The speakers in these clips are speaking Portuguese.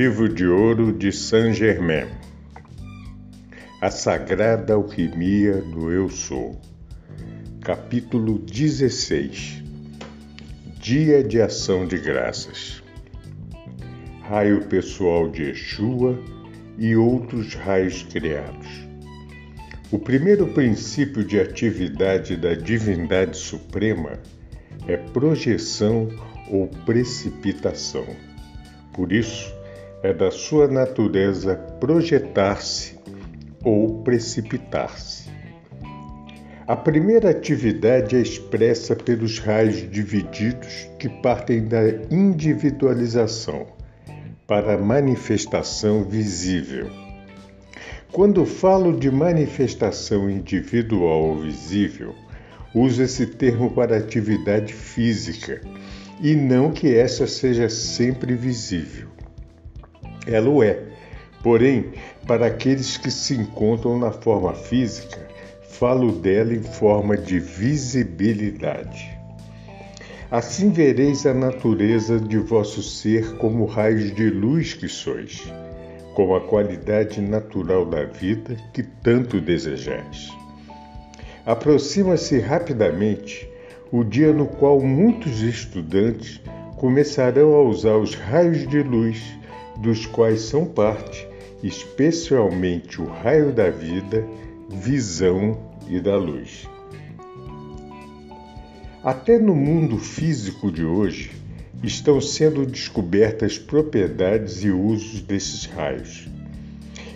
Livro de ouro de Saint Germain. A sagrada alquimia do Eu Sou. Capítulo 16. Dia de ação de graças. Raio pessoal de Yeshua e outros raios criados. O primeiro princípio de atividade da divindade suprema é projeção ou precipitação. Por isso, é da sua natureza projetar-se ou precipitar-se. A primeira atividade é expressa pelos raios divididos que partem da individualização para a manifestação visível. Quando falo de manifestação individual ou visível, uso esse termo para atividade física e não que essa seja sempre visível. Ela o é. Porém, para aqueles que se encontram na forma física, falo dela em forma de visibilidade. Assim vereis a natureza de vosso ser como raios de luz que sois, com a qualidade natural da vida que tanto desejais. Aproxima-se rapidamente o dia no qual muitos estudantes começarão a usar os raios de luz dos quais são parte, especialmente o raio da vida, visão e da luz. Até no mundo físico de hoje estão sendo descobertas propriedades e usos desses raios.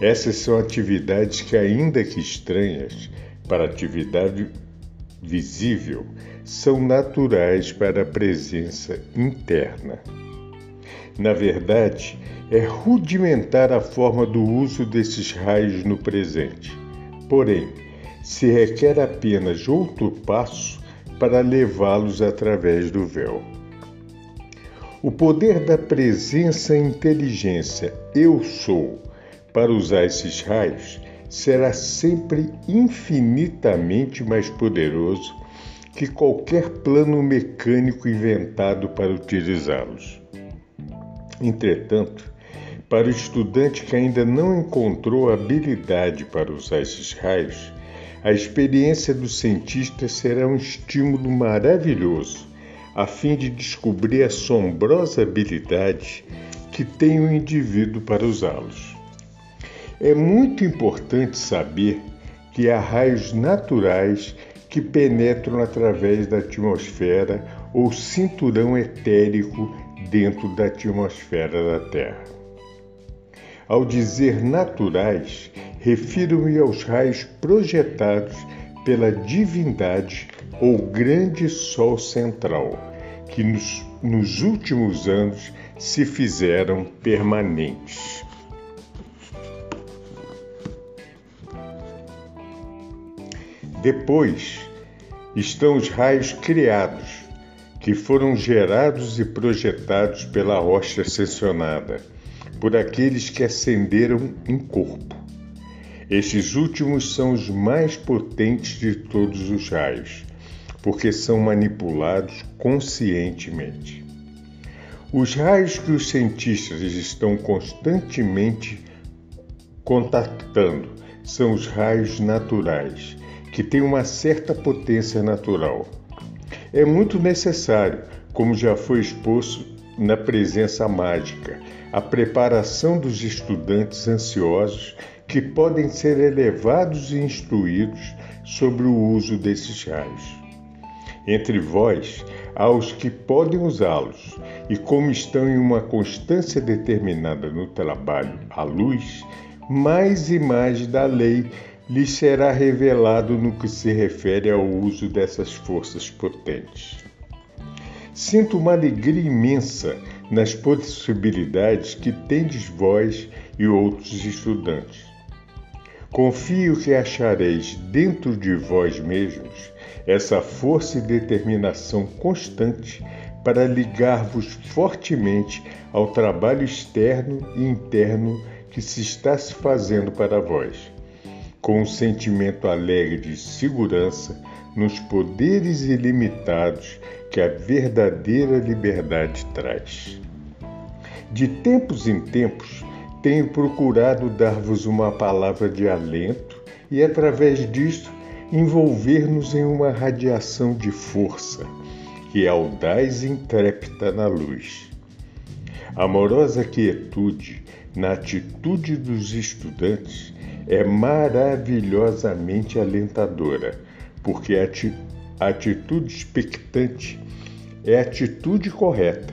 Essas são atividades que, ainda que estranhas para a atividade visível, são naturais para a presença interna. Na verdade, é rudimentar a forma do uso desses raios no presente. Porém, se requer apenas outro passo para levá-los através do véu. O poder da presença e inteligência eu sou para usar esses raios será sempre infinitamente mais poderoso que qualquer plano mecânico inventado para utilizá-los. Entretanto, para o estudante que ainda não encontrou habilidade para usar esses raios, a experiência do cientista será um estímulo maravilhoso a fim de descobrir a assombrosa habilidade que tem o indivíduo para usá-los. É muito importante saber que há raios naturais que penetram através da atmosfera ou cinturão etérico dentro da atmosfera da Terra. Ao dizer naturais, refiro-me aos raios projetados pela divindade ou grande Sol central, que nos, nos últimos anos se fizeram permanentes. Depois estão os raios criados, que foram gerados e projetados pela rocha ascensionada por aqueles que ascenderam em corpo. Estes últimos são os mais potentes de todos os raios, porque são manipulados conscientemente. Os raios que os cientistas estão constantemente contactando são os raios naturais, que têm uma certa potência natural. É muito necessário, como já foi exposto na presença mágica, a preparação dos estudantes ansiosos que podem ser elevados e instruídos sobre o uso desses raios. Entre vós, há os que podem usá-los, e como estão em uma constância determinada no trabalho à luz, mais e mais da lei lhes será revelado no que se refere ao uso dessas forças potentes. Sinto uma alegria imensa nas possibilidades que tendes vós e outros estudantes. Confio que achareis dentro de vós mesmos essa força e determinação constante para ligar-vos fortemente ao trabalho externo e interno que se está se fazendo para vós, com um sentimento alegre de segurança nos poderes ilimitados que a verdadeira liberdade traz. De tempos em tempos, tenho procurado dar-vos uma palavra de alento e, através disto, envolver-nos em uma radiação de força que é audaz e intrépida na luz. Amorosa quietude na atitude dos estudantes é maravilhosamente alentadora, porque a atitude expectante é a atitude correta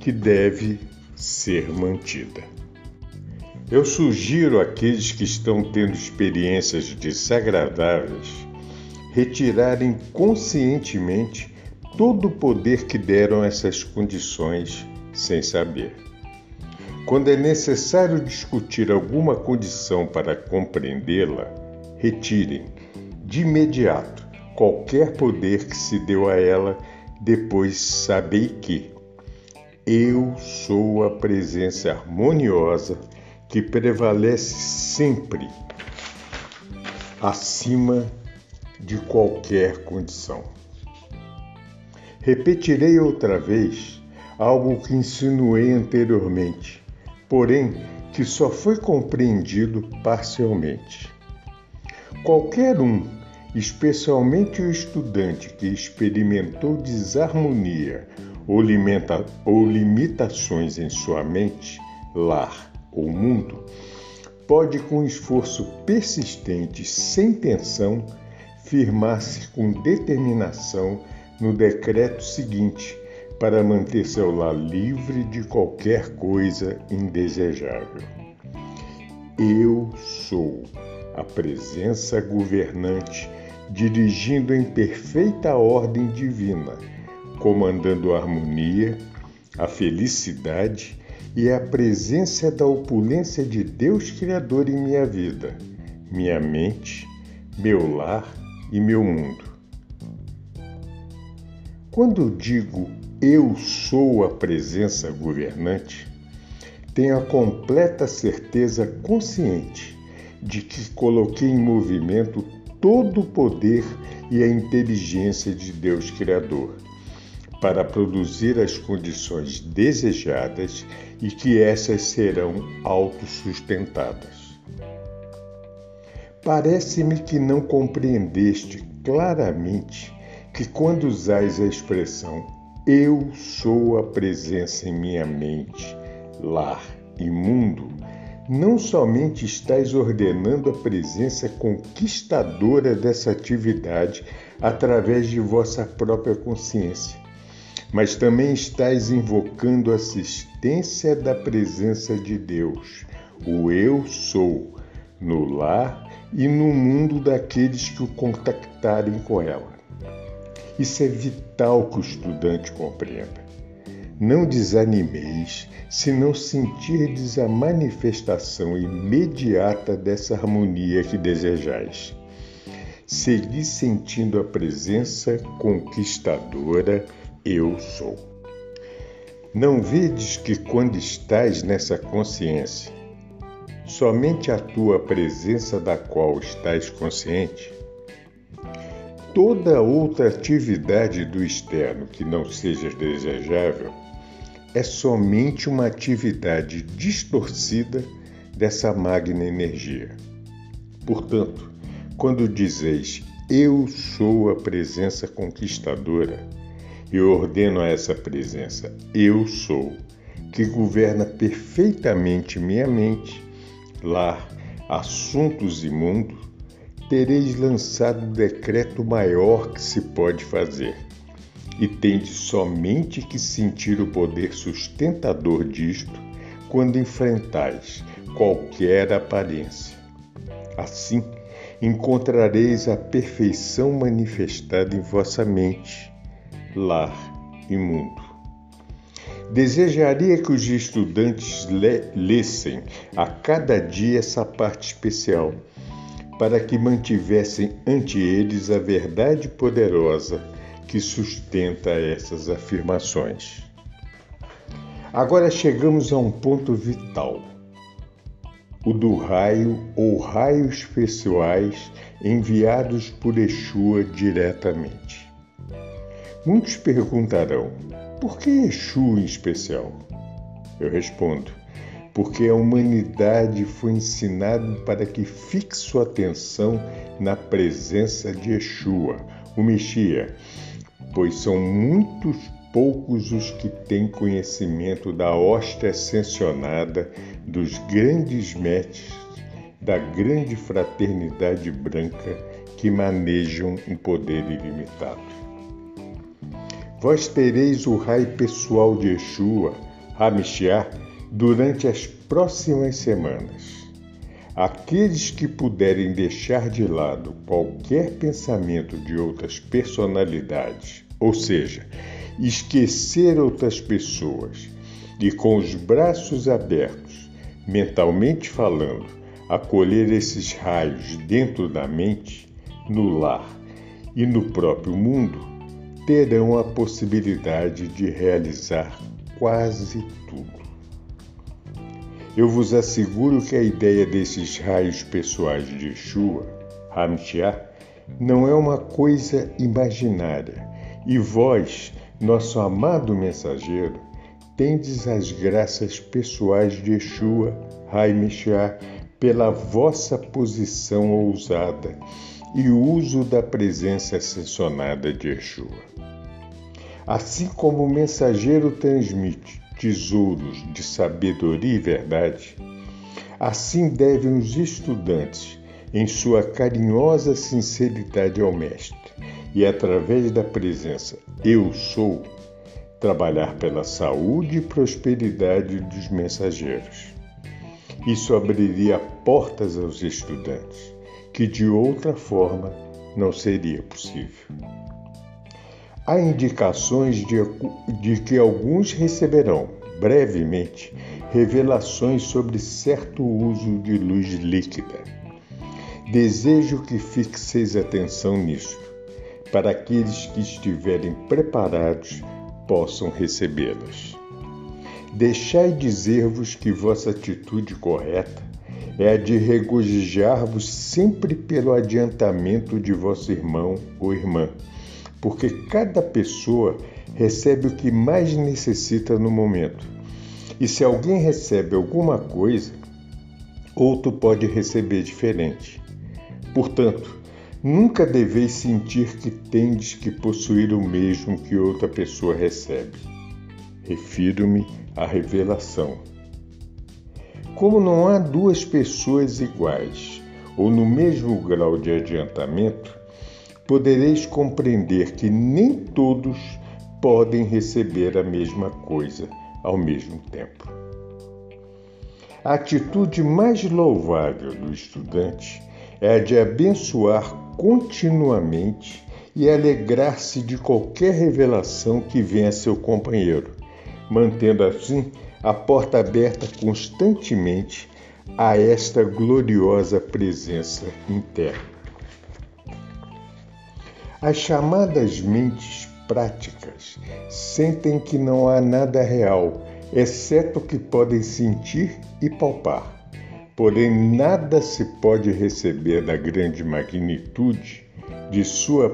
que deve ser mantida. Eu sugiro àqueles que estão tendo experiências desagradáveis retirarem conscientemente todo o poder que deram essas condições sem saber. Quando é necessário discutir alguma condição para compreendê-la, retirem de imediato qualquer poder que se deu a ela, depois sabei que eu sou a presença harmoniosa que prevalece sempre acima de qualquer condição. Repetirei outra vez algo que insinuei anteriormente, porém que só foi compreendido parcialmente. Qualquer um, especialmente o estudante que experimentou desarmonia ou, limita ou limitações em sua mente, lar ou mundo, pode, com esforço persistente, sem tensão, firmar-se com determinação no decreto seguinte para manter seu lar livre de qualquer coisa indesejável. Eu sou a presença governante dirigindo em perfeita ordem divina, comandando a harmonia, a felicidade e a presença da opulência de Deus Criador em minha vida, minha mente, meu lar e meu mundo. Quando digo eu sou a presença governante, tenho a completa certeza consciente de que coloquei em movimento todo o poder e a inteligência de Deus Criador para produzir as condições desejadas e que essas serão autossustentadas. Parece-me que não compreendeste claramente que quando usais a expressão eu sou a presença em minha mente, lar e mundo, não somente estáis ordenando a presença conquistadora dessa atividade através de vossa própria consciência, mas também estáis invocando a assistência da presença de Deus, o Eu sou, no lar e no mundo daqueles que o contactarem com ela. Isso é vital que o estudante compreenda. Não desanimeis se não sentirdes a manifestação imediata dessa harmonia que desejais. Segui sentindo a presença conquistadora Eu sou. Não vedes que quando estás nessa consciência, somente a tua presença da qual estás consciente toda outra atividade do externo que não seja desejável é somente uma atividade distorcida dessa magna energia. Portanto, quando dizeis eu sou a presença conquistadora, eu ordeno a essa presença eu sou, que governa perfeitamente minha mente, lar, assuntos e mundo, tereis lançado o decreto maior que se pode fazer, e tendes somente que sentir o poder sustentador disto quando enfrentais qualquer aparência. Assim, encontrareis a perfeição manifestada em vossa mente, lar e mundo. Desejaria que os estudantes lessem a cada dia essa parte especial, para que mantivessem ante eles a verdade poderosa que sustenta essas afirmações. Agora chegamos a um ponto vital: o do raio ou raios pessoais enviados por Yeshua diretamente. Muitos perguntarão: por que Exu em especial? Eu respondo: porque a humanidade foi ensinada para que fixe sua atenção na presença de Yeshua, o Messias, pois são muitos poucos os que têm conhecimento da hóstia ascensionada dos grandes mestres da grande fraternidade branca que manejam um poder ilimitado. Vós tereis o raio pessoal de Yeshua, Hamishiach, durante as próximas semanas. Aqueles que puderem deixar de lado qualquer pensamento de outras personalidades, ou seja, esquecer outras pessoas e com os braços abertos, mentalmente falando, acolher esses raios dentro da mente, no lar e no próprio mundo, terão a possibilidade de realizar quase tudo. Eu vos asseguro que a ideia desses raios pessoais de Yeshua, Hamshiach, não é uma coisa imaginária, e vós, nosso amado mensageiro, tendes as graças pessoais de Yeshua, Hamshiach, pela vossa posição ousada e uso da presença ascensionada de Yeshua. Assim como o mensageiro transmite tesouros de sabedoria e verdade, assim devem os estudantes, em sua carinhosa sinceridade ao Mestre e através da presença Eu Sou, trabalhar pela saúde e prosperidade dos mensageiros. Isso abriria portas aos estudantes, que de outra forma não seria possível. Há indicações de, de que alguns receberão, brevemente, revelações sobre certo uso de luz líquida. Desejo que fixeis atenção nisto, para aqueles que estiverem preparados possam recebê-las. Deixai dizer-vos que vossa atitude correta é a de regozijar-vos sempre pelo adiantamento de vosso irmão ou irmã porque cada pessoa recebe o que mais necessita no momento. E se alguém recebe alguma coisa, outro pode receber diferente. Portanto, nunca deveis sentir que tendes que possuir o mesmo que outra pessoa recebe. Refiro-me à revelação. Como não há duas pessoas iguais ou no mesmo grau de adiantamento, podereis compreender que nem todos podem receber a mesma coisa ao mesmo tempo. A atitude mais louvável do estudante é a de abençoar continuamente e alegrar-se de qualquer revelação que venha a seu companheiro, mantendo assim a porta aberta constantemente a esta gloriosa presença interna. As chamadas mentes práticas sentem que não há nada real, exceto o que podem sentir e palpar. Porém, nada se pode receber da grande magnitude de sua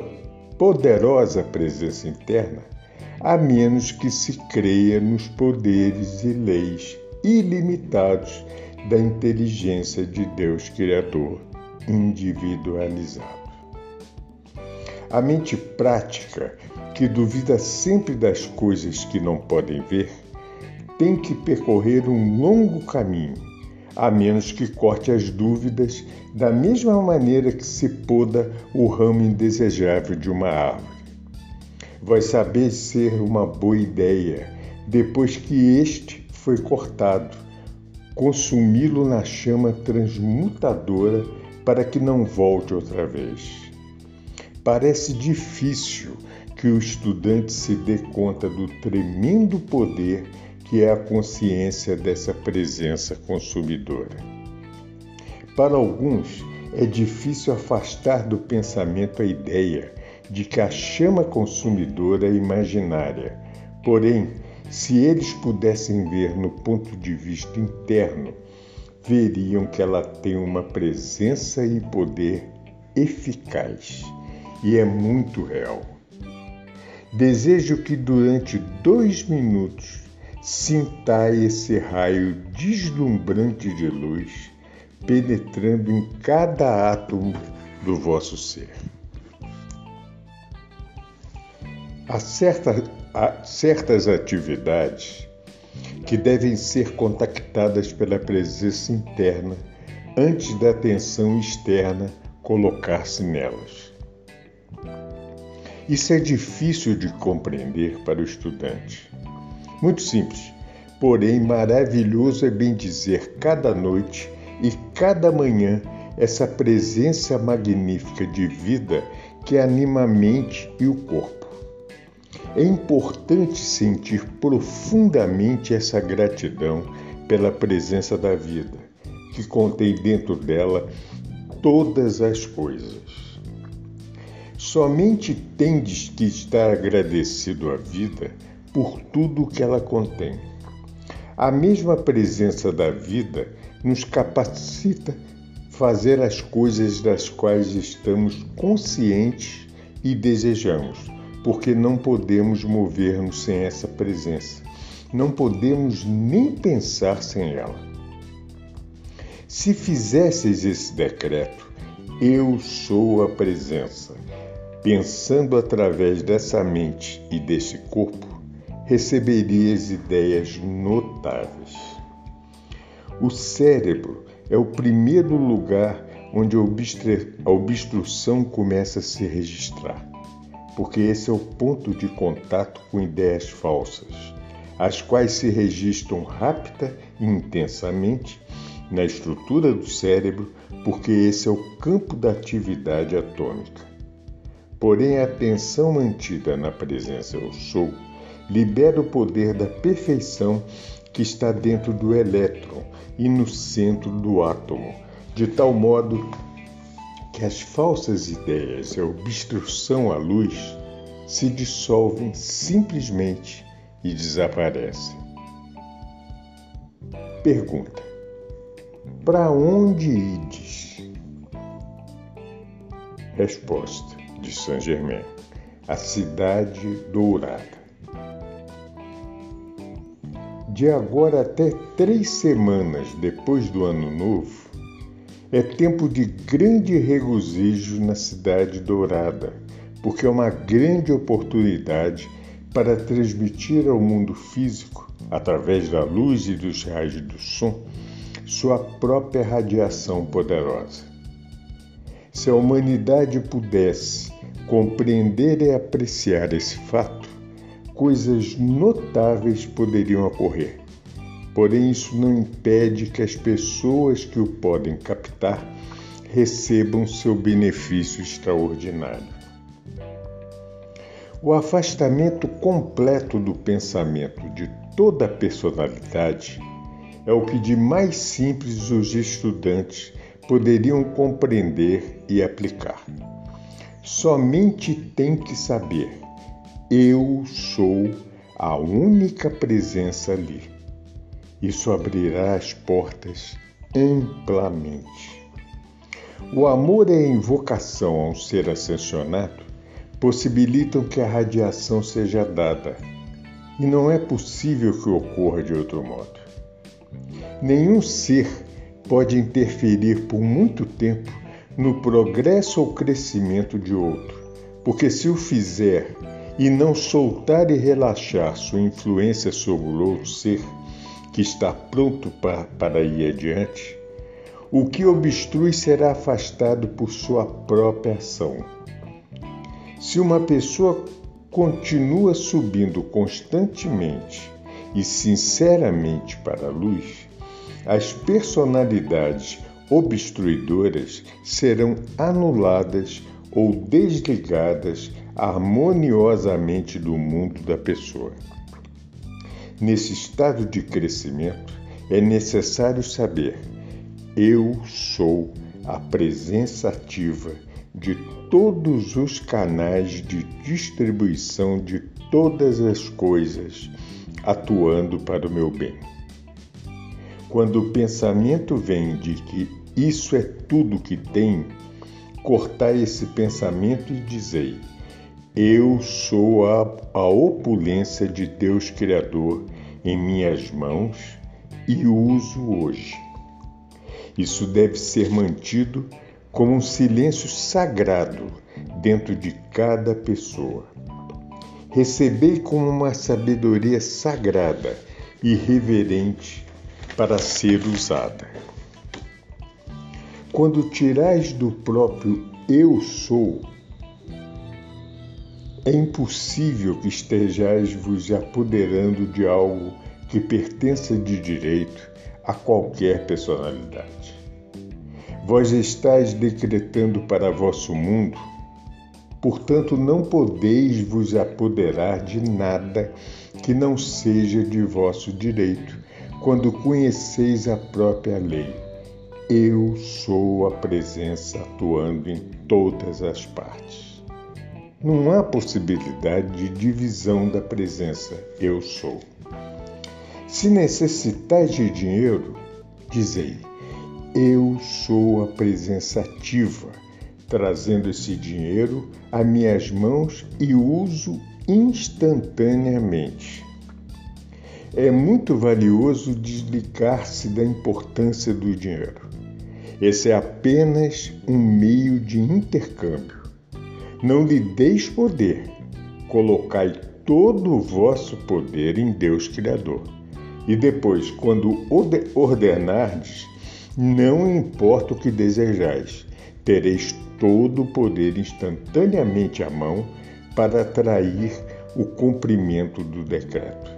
poderosa presença interna, a menos que se creia nos poderes e leis ilimitados da inteligência de Deus Criador individualizado. A mente prática, que duvida sempre das coisas que não podem ver, tem que percorrer um longo caminho, a menos que corte as dúvidas da mesma maneira que se poda o ramo indesejável de uma árvore. Vai saber ser uma boa ideia, depois que este foi cortado, consumi-lo na chama transmutadora para que não volte outra vez. Parece difícil que o estudante se dê conta do tremendo poder que é a consciência dessa presença consumidora. Para alguns, é difícil afastar do pensamento a ideia de que a chama consumidora é imaginária. Porém, se eles pudessem ver no ponto de vista interno, veriam que ela tem uma presença e poder eficaz e é muito real. Desejo que durante dois minutos sintai esse raio deslumbrante de luz penetrando em cada átomo do vosso ser. Há, certa, há certas atividades que devem ser contactadas pela presença interna antes da atenção externa colocar-se nelas. Isso é difícil de compreender para o estudante. Muito simples, porém maravilhoso é bem dizer cada noite e cada manhã essa presença magnífica de vida que anima a mente e o corpo. É importante sentir profundamente essa gratidão pela presença da vida, que contém dentro dela todas as coisas. Somente tendes que estar agradecido à vida por tudo que ela contém. A mesma presença da vida nos capacita fazer as coisas das quais estamos conscientes e desejamos, porque não podemos mover-nos sem essa presença. Não podemos nem pensar sem ela. Se fizesseis esse decreto, eu sou a presença, pensando através dessa mente e desse corpo, receberias ideias notáveis. O cérebro é o primeiro lugar onde a obstrução começa a se registrar, porque esse é o ponto de contato com ideias falsas, as quais se registram rápida e intensamente na estrutura do cérebro, porque esse é o campo da atividade atômica. Porém, a atenção mantida na presença eu sou libera o poder da perfeição que está dentro do elétron e no centro do átomo, de tal modo que as falsas ideias e a obstrução à luz se dissolvem simplesmente e desaparecem. Pergunta: Para onde ides? Resposta de Saint Germain: A cidade dourada. de agora até três semanas depois do Ano Novo, é tempo de grande regozijo na Cidade Dourada, porque é uma grande oportunidade para transmitir ao mundo físico, através da luz e dos raios do som, sua própria radiação poderosa. Se a humanidade pudesse compreender e apreciar esse fato, coisas notáveis poderiam ocorrer. Porém, isso não impede que as pessoas que o podem captar recebam seu benefício extraordinário. O afastamento completo do pensamento de toda a personalidade é o que de mais simples os estudantes poderiam compreender e aplicar. Somente tem que saber eu sou a única presença ali. Isso abrirá as portas amplamente. O amor e a invocação a um ser ascensionado possibilitam que a radiação seja dada, e não é possível que ocorra de outro modo. Nenhum ser pode interferir por muito tempo no progresso ou crescimento de outro, porque se o fizer e não soltar e relaxar sua influência sobre o outro ser que está pronto para, para ir adiante, o que obstrui será afastado por sua própria ação. Se uma pessoa continua subindo constantemente e sinceramente para a luz, as personalidades obstruidoras serão anuladas ou desligadas harmoniosamente do mundo da pessoa. Nesse estado de crescimento, é necessário saber: eu sou a presença ativa de todos os canais de distribuição de todas as coisas atuando para o meu bem. Quando o pensamento vem de que isso é tudo que tem, cortai esse pensamento e dizei: Eu sou a, a opulência de Deus Criador em minhas mãos e uso hoje. Isso deve ser mantido como um silêncio sagrado dentro de cada pessoa. Recebei como uma sabedoria sagrada e reverente para ser usada. Quando tirais do próprio eu sou, é impossível que estejais vos apoderando de algo que pertença de direito a qualquer personalidade. Vós estáis decretando para vosso mundo, portanto não podeis vos apoderar de nada que não seja de vosso direito, quando conheceis a própria lei. Eu sou a presença atuando em todas as partes. Não há possibilidade de divisão da presença eu sou. Se necessitais de dinheiro, dizei: Eu sou a presença ativa, trazendo esse dinheiro a minhas mãos e uso instantaneamente. É muito valioso desligar-se da importância do dinheiro. Esse é apenas um meio de intercâmbio. Não lhe deis poder, colocai todo o vosso poder em Deus Criador. E depois, quando ordenardes, não importa o que desejais, tereis todo o poder instantaneamente à mão para atrair o cumprimento do decreto.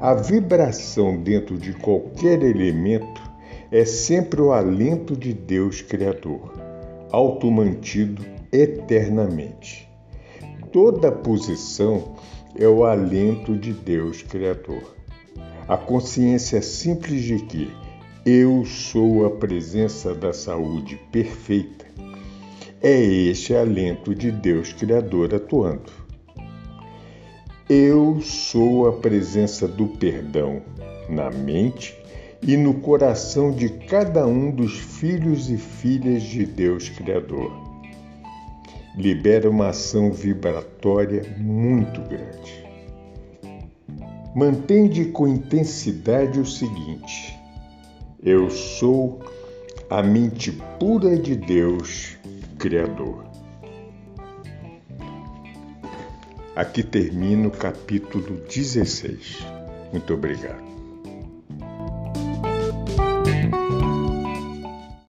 A vibração dentro de qualquer elemento é sempre o alento de Deus Criador, automantido eternamente. Toda posição é o alento de Deus Criador. A consciência simples de que eu sou a presença da saúde perfeita é este alento de Deus Criador atuando. Eu sou a presença do perdão na mente e no coração de cada um dos filhos e filhas de Deus Criador libera uma ação vibratória muito grande. Mantende com intensidade o seguinte: eu sou a mente pura de Deus, Criador. Aqui termina o capítulo 16. Muito obrigado.